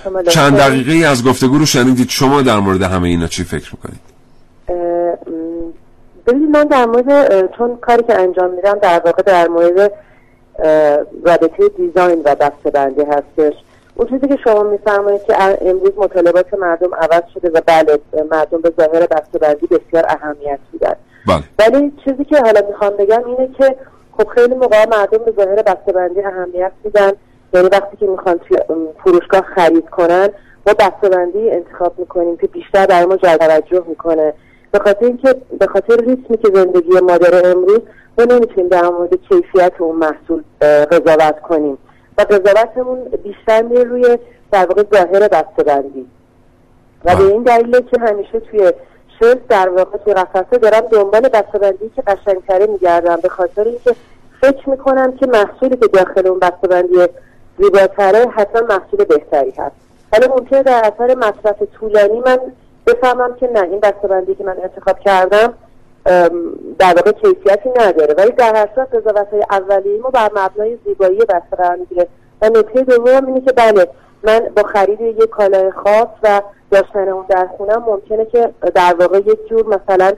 شما چند دقیقه ای از گفتگو رو شنیدید. شما در مورد همه اینا چی فکر می‌کنید؟ ببینید من در مورد چون کاری که انجام میدم در واقع در مورد رابطه دیزاین و بسته بندی هستش. اون چیزی که شما میفرمایید که امروز مطالبات مردم عوض شده و بله مردم به ظاهر بسته بندی بسیار اهمیت میدن. بله. ولی چیزی که حالا می‌خوام بگم اینه که خب خیلی موقع مردم به ظاهر بسته بندی اهمیت میدن. یعنی وقتی که می‌خوان توی فروشگاه خرید کنن ما بسته‌بندی انتخاب می‌کنیم که بیشتر برای ما جلب توجه می‌کنه. به خاطر اینکه به خاطر ریتمی که زندگی ما داره امروز ما نمی‌تونیم در مورد کیفیت اون محصول قضاوت کنیم. و قضاوتمون بیشتر میره روی در واقع ظاهر بسته‌بندی. و به این دلیل که همیشه توی شرط در واقع توی قفسه دارم دنبال بسته‌بندی که قشنگتره میگردم. به خاطر اینکه فکر می‌کنم که محصولی که داخل اون بسته‌بندی زیباتره حتما محصول بهتری هست. ولی ممکنه در اثر مصرف طولانی من بفهمم که نه این بسته‌بندی که من انتخاب کردم در واقع کیفیتی نداره. ولی در هر صورت قضاوت های اولیه ما بر مبنای زیبایی بسته قرار می‌گیره و نکته دوم اینه که بله من با خرید یک کالای خاص و داشتن اون در خونم ممکنه که در واقع یک جور مثلا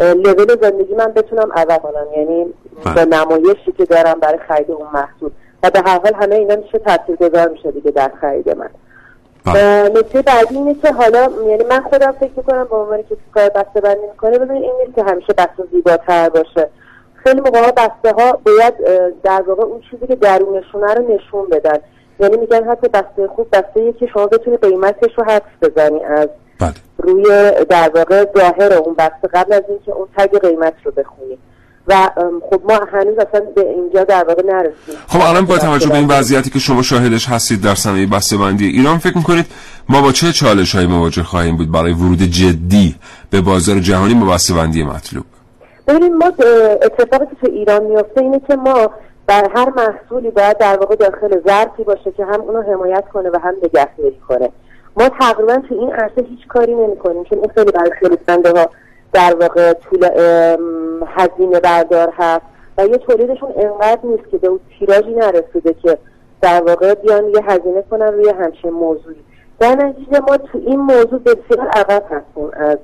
لول زندگی من بتونم عوض کنم. یعنی با بله. نمایشی که دارم برای خرید اون محصول. و به هر حال همه اینا میشه تاثیر گذار میشه دیگه در خرید من. نکته بعدی اینه که حالا یعنی من خودم فکر می‌کنم به عنوان که کار بسته بندی می‌کنه ببینید این نیست که همیشه بسته زیباتر باشه خیلی موقع ها بسته ها باید در واقع اون چیزی که درونشونه رو نشون بدن یعنی میگن حتی بسته خوب بسته که شما بتونی قیمتش رو حدس بزنی از بله. روی در واقع ظاهر اون بسته قبل از اینکه اون تگ قیمت رو بخونی و خب ما هنوز اصلا به اینجا در واقع نرسیم خب الان با توجه به این وضعیتی که شما شاهدش هستید در صنایع بسته‌بندی ایران فکر می‌کنید ما با چه چالش های مواجه خواهیم بود برای ورود جدی به بازار جهانی با بسته‌بندی مطلوب؟ ببینید ما اتفاقی که تو ایران میفته اینه که ما بر هر محصولی باید در واقع داخل ظرفی باشه که هم اونو حمایت کنه و هم نگهداری کنه. ما تقریبا تو این عرصه هیچ کاری نمی کنیم چون این خیلی برای ها در واقع طول هزینه بردار هست و یه تولیدشون انقدر نیست که به اون تیراژی نرسیده که در واقع بیان یه هزینه کنن روی همچین موضوعی. در نتیجه ما تو این موضوع بسیار عقب هستیم از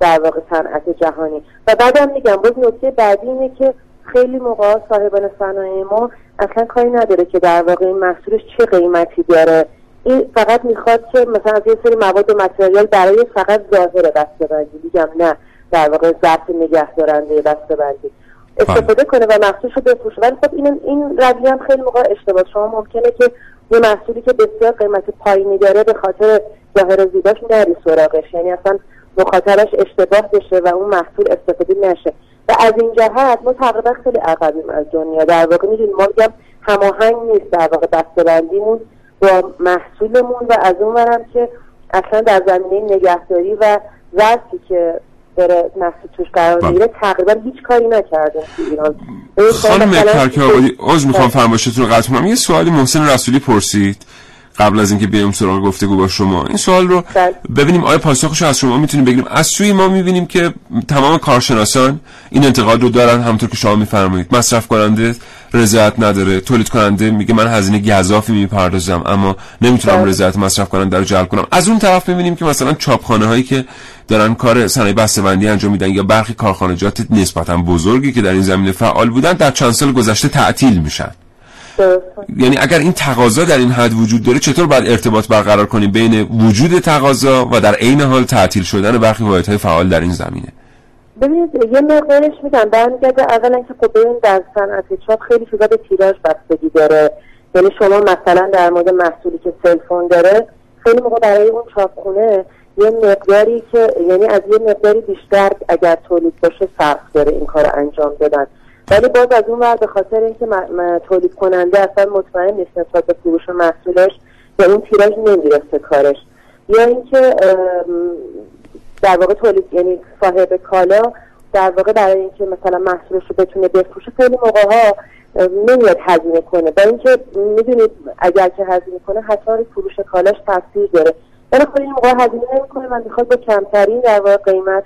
در واقع صنعت جهانی. و بعدم میگم باز نکته بعدی اینه که خیلی موقع صاحبان صنایع ما اصلا کاری نداره که در واقع این محصولش چه قیمتی داره. این فقط می‌خواد که مثلا از یه سری مواد و متریال برای فقط ظاهر بسته بندی میگم نه. در واقع ظرف نگه دارنده بسته بندی استفاده کنه و محصولش رو بفروشه. ولی خب این این رویه هم خیلی موقع اشتباه. شما ممکنه که یه محصولی که بسیار قیمت پایینی داره به خاطر ظاهر زیباش نری سراغش. یعنی اصلا مخاطرش اشتباه بشه و اون محصول استفاده نشه. و از این جهت ما تقریبا خیلی عقبیم از دنیا. در واقع می‌دونیم ما میگم هماهنگ نیست در واقع بسته‌بندیمون با محصولمون و از اون ورم که اصلا در زمینه نگهداری و ظرفی که داره محصول توش قرار بله. می‌گیره تقریبا هیچ کاری نکرده تو ایران. خانم کرکابادی عذر می‌خوام فرمایشتون رو قطع کنم. یه سوالی محسن رسولی پرسید قبل از اینکه بیایم سراغ گفتگو با شما. این سوال رو بله. ببینیم آیا پاسخش از شما می‌تونیم بگیریم؟ از سوی ما می‌بینیم که تمام کارشناسان این انتقاد رو دارن همونطور که شما میفرمایید. مصرف کننده رضایت نداره تولید کننده میگه من هزینه گزافی می‌پردازم اما نمی‌تونم بله. رضایت مصرف کننده رو جلب کنم. از اون طرف می‌بینیم که مثلا چاپخانه هایی که دارن کار صنایع بسته‌بندی انجام میدن یا برخی کارخانجات نسبتا بزرگی که در این زمینه فعال بودن در چند سال گذشته تعطیل میشن. یعنی اگر این تقاضا در این حد وجود داره چطور باید ارتباط برقرار کنیم بین وجود تقاضا و در عین حال تعطیل شدن برخی واحدهای فعال در این زمینه؟ ببینید یه مقدارش میگم برمیگرده اولا که خب ببین در صنعت چاپ خیلی چیزا به تیراژ بستگی داره. یعنی شما مثلا در مورد محصولی که سلفون داره خیلی موقع برای اون چاپخونه یه مقداری که یعنی از یه مقداری بیشتر اگر تولید باشه فرق داره این کار انجام دادن. ولی باز از اون ور به خاطر اینکه تولید کننده اصلا مطمئن نیست نسبت به فروش محصولش به اون تیراژ نمی‌رسه کارش. یا اینکه در واقع تولید یعنی صاحب کالا در واقع برای اینکه مثلا محصولش رو بتونه بفروشه خیلی موقع ها نمیاد هزینه کنه. با اینکه می‌دونید اگر که هزینه کنه حتما فروش کالاش تاثیر داره. ولی خب این موقع هزینه نمی‌کنه و می‌خواد با کمترین در واقع قیمت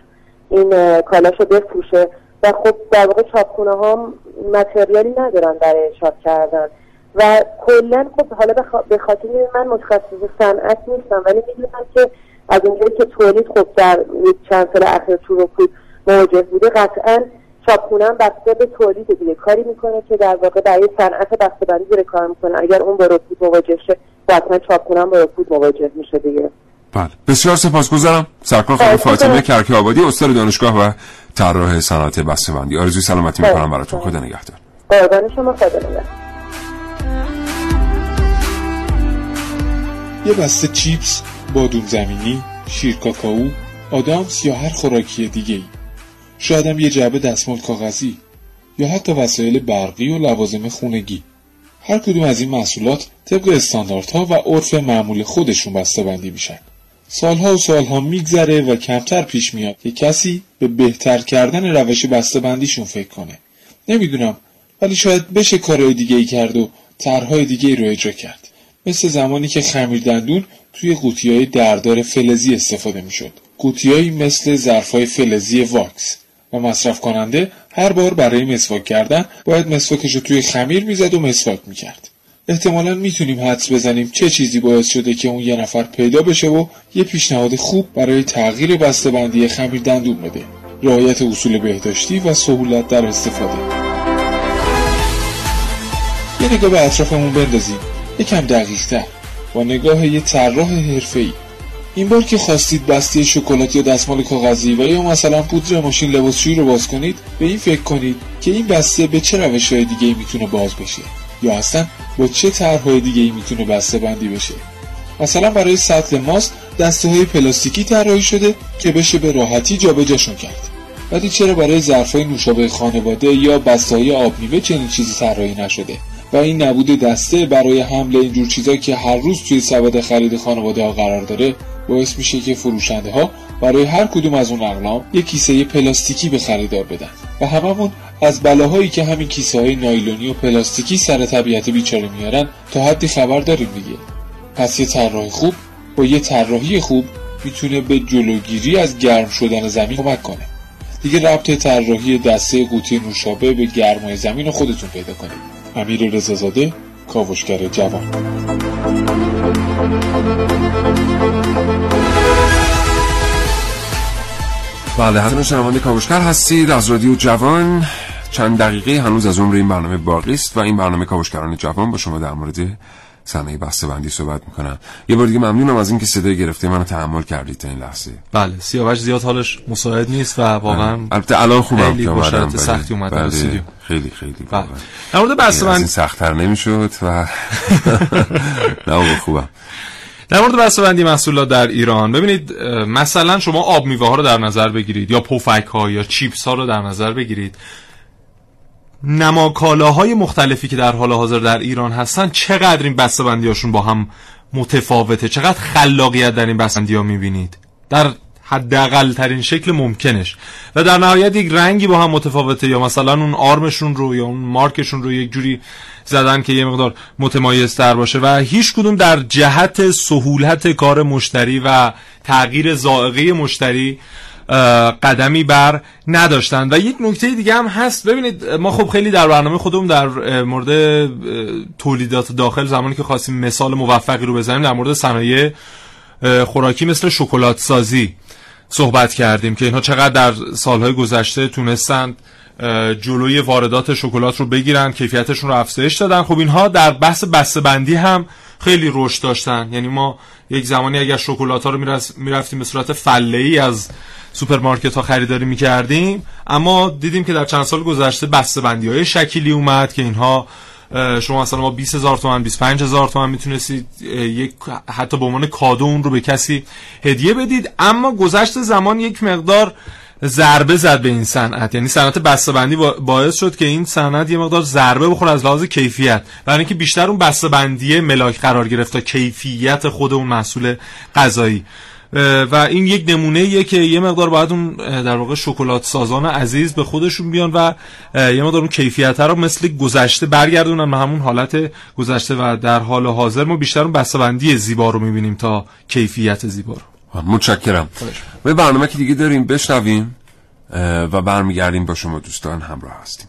این کالاش رو بفروشه. و خب در واقع چاپخونه ها متریالی ندارن برای چاپ کردن. و کلا خب حالا به خاطر من متخصص صنعت نیستم ولی می‌دونم که از اونجایی که تولید خب در چند سال اخیر تو رکود مواجه بوده قطعا چاپخونه بسته به تولید دیگه. کاری می‌کنه که در واقع برای صنعت بسته‌بندی داره کار می‌کنه اگر اون با رکود مواجه شه قطعا چاپخونه با رکود مواجه میشه دیگه. بله. بسیار سپاسگزارم. سرکار خانم فاطمه کرکی آبادی استاد دانشگاه و طراح صنعت بسته‌بندی. آرزوی سلامتی می‌کنم براتون. خدا نگهدار. قربان شما خدا نگهدار. یه بسته چیپس بادون زمینی شیر کاکائو آدامس یا هر خوراکی دیگه ای شاید هم یه جعبه دستمال کاغذی یا حتی وسایل برقی و لوازم خونگی. هر کدوم از این محصولات طبق استانداردها و عرف معمول خودشون بسته بندی میشن. سالها و سالها میگذره و کمتر پیش میاد که کسی به بهتر کردن روش بسته بندیشون فکر کنه. نمی‌دونم ولی شاید بشه کارهای دیگه ای کرد و طرحهای دیگه ای رو اجرا کرد. مثل زمانی که خمیر دندون توی قوطی های دردار فلزی استفاده می‌شد. قوطیهایی مثل ظرفهای فلزی واکس. و مصرف کننده هر بار برای مسواک کردن باید مسواکش رو توی خمیر می‌زد و مسواک می‌کرد. احتمالا می‌تونیم حدس بزنیم چه چیزی باعث شده که اون یه نفر پیدا بشه و یه پیشنهاد خوب برای تغییر بسته‌بندی خمیر دندون بده. رعایت اصول بهداشتی و سهولت در استفاده. یه نگاه به اطرافمون بندازیم. یکم دقیقتر با نگاه یه طراح حرفه‌ای. این بار که خواستید بسته شکلات یا دستمال کاغذی و یا مثلا پودر ماشین لباسشویی رو باز کنید به این فکر کنید که این بسته به چه روش های دیگه می‌تونه باز بشه یا اصلا با چه طرحهای دیگه می‌تونه بسته بندی بشه. مثلا برای سطل ماست دسته های پلاستیکی طراحی شده که بشه به راحتی جابجاشون کرد. ولی چرا برای ظرفهای نوشابه خانواده یا بسته های آب میوه چنین چیزی طراحی نشده؟ و این نبود دسته برای حمل اینجور چیزا که هر روز توی سبد خرید خانواده ها قرار داره باعث میشه که فروشنده ها برای هر کدوم از اون اقلام یک کیسه پلاستیکی به خریدار بدن. و هممون از بلاهایی که همین کیسه های نایلونی و پلاستیکی سر طبیعت بیچاره میارن تا حدی خبر داریم دیگه. پس یه طراح خوب با یه طراحی خوب می‌تونه به جلوگیری از گرم شدن زمین کمک کنه. دیگه ربط طراحی دسته قوطی نوشابه به گرمای زمین رو خودتون پیدا کنید. امیر رضازاده کاوشگر جوان. بله حتما شنوانده کاوشگر هستید از رادیو جوان چند دقیقه هنوز از عمر این برنامه باقی است و این برنامه کاوشگران جوان با شما در مورد صنایع بسته بندی صحبت می‌کنم یه بار دیگه ممنونم از اینکه صدای گرفته منو تحمل کردید تا این لحظه بله سیاوش زیاد حالش مساعد نیست و واقعا بله. البته الان خوبم که اومدم سختی اومد بله. استودیو خیلی خیلی بله. در مورد بسته بندی سخت‌تر نمی‌شد و نه خوبم در مورد بسته‌بندی محصولات در ایران ببینید مثلا شما آب میوه ها رو در نظر بگیرید یا پفک ها یا چیپس ها رو در نظر بگیرید. نماکالاهای مختلفی که در حال حاضر در ایران هستن چقدر این بسته‌بندی هاشون با هم متفاوته؟ چقدر خلاقیت در این بسته‌بندی ها می‌بینید؟ در حداقل ترین شکل ممکنش. و در نهایت یک رنگی با هم متفاوته یا مثلا اون آرمشون رو یا اون مارکشون رو یک جوری زدن که یه مقدار متمایز تر باشه. و هیچ کدوم در جهت سهولت کار مشتری و تغییر زائقه مشتری قدمی بر نداشتن. و یک نکته دیگه هم هست. ببینید ما خب خیلی در برنامه خودمون در مورد تولیدات داخل زمانی که خواستیم مثال موفقی رو بزنیم در مورد صنایع خوراکی مثل شکلات سازی. صحبت کردیم که اینها چقدر در سالهای گذشته تونستند جلوی واردات شکلات رو بگیرن کیفیتشون رو افزایش دادن. خب اینها در بحث بسته بندی هم خیلی رشد داشتن. یعنی ما یک زمانی اگر شکلات ها رو می‌رفتیم به صورت فله ای از سوپرمارکت ها خریداری می‌کردیم اما دیدیم که در چند سال گذشته بسته بندی های شکیلی اومد که اینها شما مثلا ما 20 هزار تومن 25 هزار تومن می‌تونستید یک حتی به عنوان کادو اون رو به کسی هدیه بدید. اما گذشت زمان یک مقدار ضربه زد به این صنعت. یعنی صنعت بسته‌بندی باعث شد که این صنعت یه مقدار ضربه بخوره از لحاظ کیفیت. برای اینکه بیشتر اون بسته‌بندی ملاک قرار گرفت تا کیفیت خود اون محصول غذایی. و این یک نمونه که یه مقدار باید اون در واقع شکلات سازان عزیز به خودشون بیان و یه مقدار اون کیفیت رو مثل گذشته برگردونن به همون حالت گذشته و در حال حاضر ما بیشتر اون بسته‌بندی زیبا رو می‌بینیم تا کیفیت زیبا رو. متشکرم. به برنامه که دیگه داریم بشنویم و برمیگردیم با شما دوستان همراه هستیم.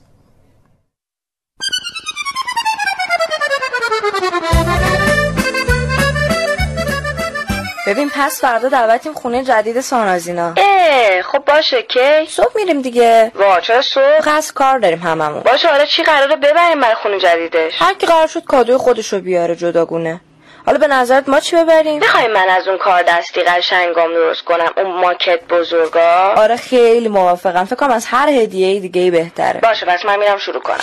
ببین پس فردا دعوتیم خونه جدید سانازینا. اه خب باشه که صبح میریم دیگه. وا چرا صبح؟ قصد کار داریم هممون. باشه حالا چی قراره ببریم برای خونه جدیدش؟ هر کی قرار شد کادوی خودشو بیاره جداگونه. حالا به نظرت ما چی ببریم؟ می‌خوای من از اون کار دستی قشنگام درست کنم؟ اون ماکت بزرگا؟ آره خیلی موافقم. فکر کنم از هر هدیه دیگه بهتره. باشه پس من میرم شروع کنم.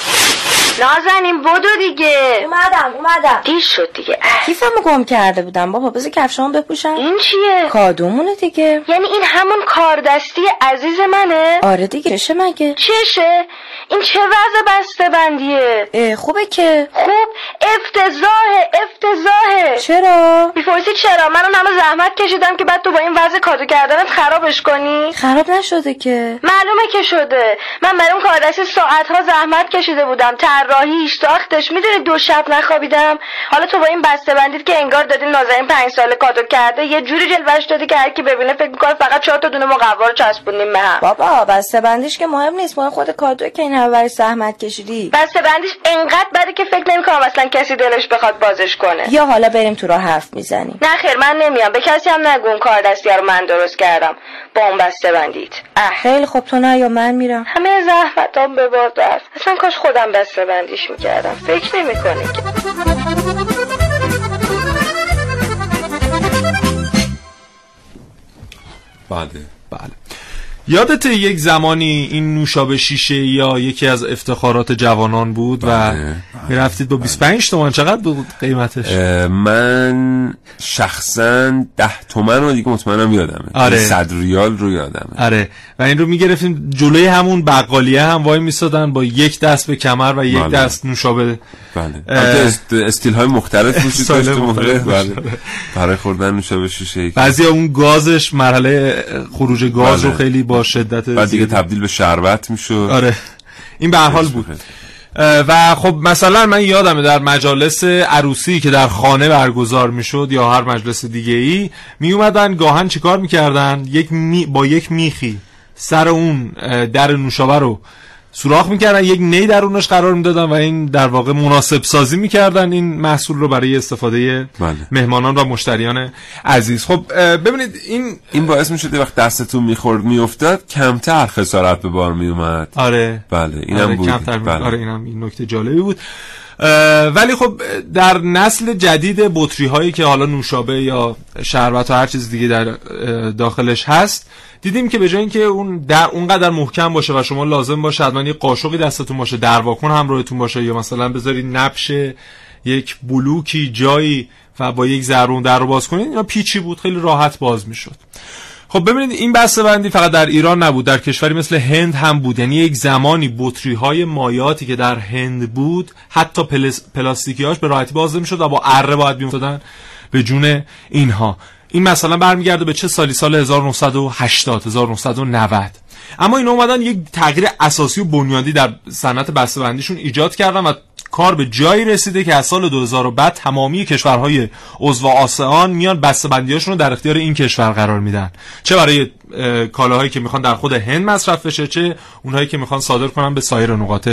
نازنین بدو دیگه. اومدم اومدم. دیر شد دیگه. کیفمو گم کرده بودم. بابا بذار کفشامو بپوشم. این چیه؟ کادومونه دیگه. یعنی این همون کار دستی عزیز منه؟ آره دیگه چشه مگه؟ چشه؟ این چه وضع بسته بندیه خوبه که. خوب افتضاحه افتضاحه. چرا؟ می‌پرسی چرا؟ من همه زحمت کشیدم که بعد تو با این وضع کادو کردنت خرابش کنی. خراب نشده که. معلومه که شده. من برای اون کاردستی ساعت ها زحمت کشیده بودم. طراحیش ساختش می‌دونی دو شب نخوابیدم. حالا تو با این بسته بندید که انگار دادی نازنین پنج ساله کادو کرده یه جوری جلوش دادی که هر کی ببینه فکر می‌کنه فقط چهار تا دونه مقوا رو چسبونیم به هم. بابا بسته بندیش که مهم نیست. مهم خود کادو که این همه زحمت کشیدی. بسته بندیش انقدر بده که فکر نمی‌کنم اصلا کسی دلش بخواد بازش کنه. یا حالا بریم تو راه حرف می‌زنیم. نه خیر من نمیام. به کسی هم نگو اون کار دستی رو من درست کردم. با اون بسته بندید. خیلی خوب. تو نه یا من میرم. همه زحمتام به باد است اصلا کاش خودم بسته بندیش می‌کردم. فکر نمی‌کنی. بله. بله. یادت یک زمانی این نوشابه شیشه یا یکی از افتخارات جوانان بود بله، و بله. می‌رفتید با 25 تومن چقدر بود قیمتش؟ من شخصا 10 تومن رو دیگه مطمئنم یادمه. آره. 100 ریال رو یادمه. آره. و این رو می‌گرفتیم جلوی همون بقالیه هم وای میسادن با یک دست به کمر و یک بله. دست نوشابه. بله. استیل های مختلف وجود داشت مختلف بله. برای خوردن نوشابه شیشه بعضی اون گازش مرحله خروج گاز بله. رو خیلی با شدت بعد دیگه تبدیل به شربت می‌شد. آره. این به حال بود. و خب مثلا من یادمه در مجالس عروسی که در خانه برگزار می‌شد یا هر مجلس دیگه ای می اومدن گاهن چیکار می‌کردن؟ یک می با یک میخی سر اون در نوشابه رو سوراخ می‌کردن یک نی درونش قرار می‌دادن و این در واقع مناسب سازی می‌کردن این محصول رو برای استفاده بله. مهمانان و مشتریان عزیز. خب ببینید این این باعث می‌شد وقت دستتون می‌خورد میافتاد کمتر خسارت به بار میومد آره. بله اینم آره بود کمتر بله. آره اینم این نکته جالبی بود. ولی خب در نسل جدید بطری هایی که حالا نوشابه یا شربت و هر چیز دیگه در داخلش هست دیدیم که به جای اینکه اون در اونقدر محکم باشه و شما لازم باشه حتما یه قاشقی دستتون باشه در واکن همراهتون باشه یا مثلا بذارید نبش یک بلوکی جایی و با یک زرون در رو باز کنید یا پیچی بود خیلی راحت باز می‌شد. خب ببینید این بسته بندی فقط در ایران نبود در کشوری مثل هند هم بود. یعنی یک زمانی بطری های مایاتی که در هند بود حتی پلاستیکیاش به راحتی باز نمی‌شد و با اره باید میافتادن به جون اینها. این مثلا برمیگرده به چه سالی؟ سال 1980 1990 اما این اومدن یک تغییر اساسی و بنیادی در صنعت بسته‌بندیشون ایجاد کردن و کار به جایی رسیده که از سال 2000 بعد تمامی کشورهای عضو آسیان میان بسته‌بندیاشون رو در اختیار این کشور قرار میدن. چه برای کالاهایی که می‌خوان در خود هند مصرف بشه چه اونهایی که می‌خوان صادر کنن به سایر نقاط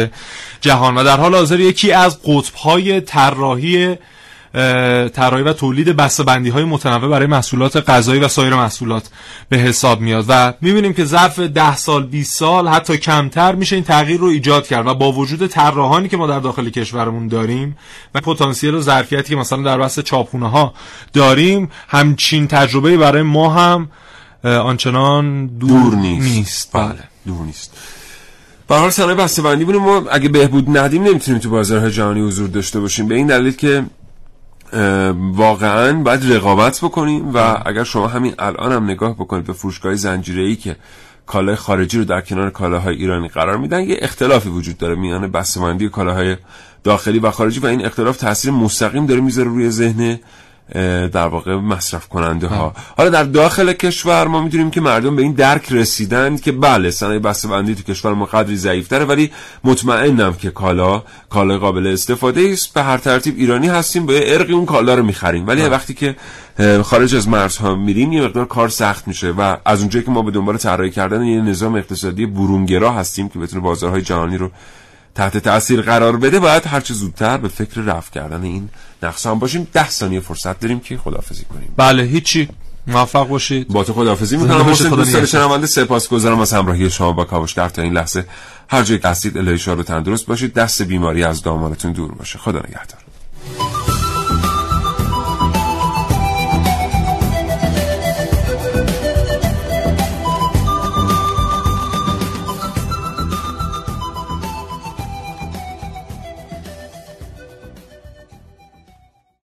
جهان. و در حال حاضر یکی از قطبهای طراحی طراحی و تولید بندی های متنوع برای محصولات غذایی و سایر محصولات به حساب میاد و می‌بینیم که ظرف 10 سال 20 سال حتی کمتر میشه این تغییر رو ایجاد کرد و با وجود طراحانی که ما در داخل کشورمون داریم و پتانسیل و ظرفیتی که مثلا در بحث چاپخونه ها داریم همچین تجربه برای ما هم آنچنان دور, دور نیست. نیست. بله دور نیست. به حال صنایع بسته‌بندی بودیم ما اگه بهبود ندیم نمی‌تونیم تو بازارهای جهانی حضور داشته باشیم. به این دلیل که واقعا باید رقابت بکنیم و اگر شما همین الان هم نگاه بکنید به فروشگاه زنجیره ای که کالای خارجی رو در کنار کالاهای ایرانی قرار میدن یه اختلافی وجود داره میان بسته‌بندی کالاهای داخلی و خارجی و این اختلاف تاثیر مستقیم داره می‌ذاره روی ذهن در واقع مصرف کننده ها. حالا در داخل کشور ما می‌دونیم که مردم به این درک رسیدن که بله صنایع بسته بندی تو کشور ما قدری ضعیفتره ولی مطمئنم که کالا کالا قابل استفاده است به هر ترتیب ایرانی هستیم به ارقی اون کالا رو می‌خریم. ولی وقتی که خارج از مرزها میریم یه مقدار کار سخت میشه و از اونجایی که ما به دنبال طراحی کردن یه نظام اقتصادی برونگرا هستیم که بتونه بازارهای جهانی رو تحت تاثیر قرار بده باید هر چه زودتر به فکر رفع کردن این نقص هم باشیم. ده ثانیه فرصت داریم که خدافزی کنیم. بله هیچی. موفق باشید. با تو خدافزی می‌کنم. حسین دوست شنونده سپاسگزارم. از همراهی شما با کاوشگر تا این لحظه. هر جای هستید الهی شاد و تندرست باشید. دست بیماری از دامانتون دور باشه. خدا نگهدار.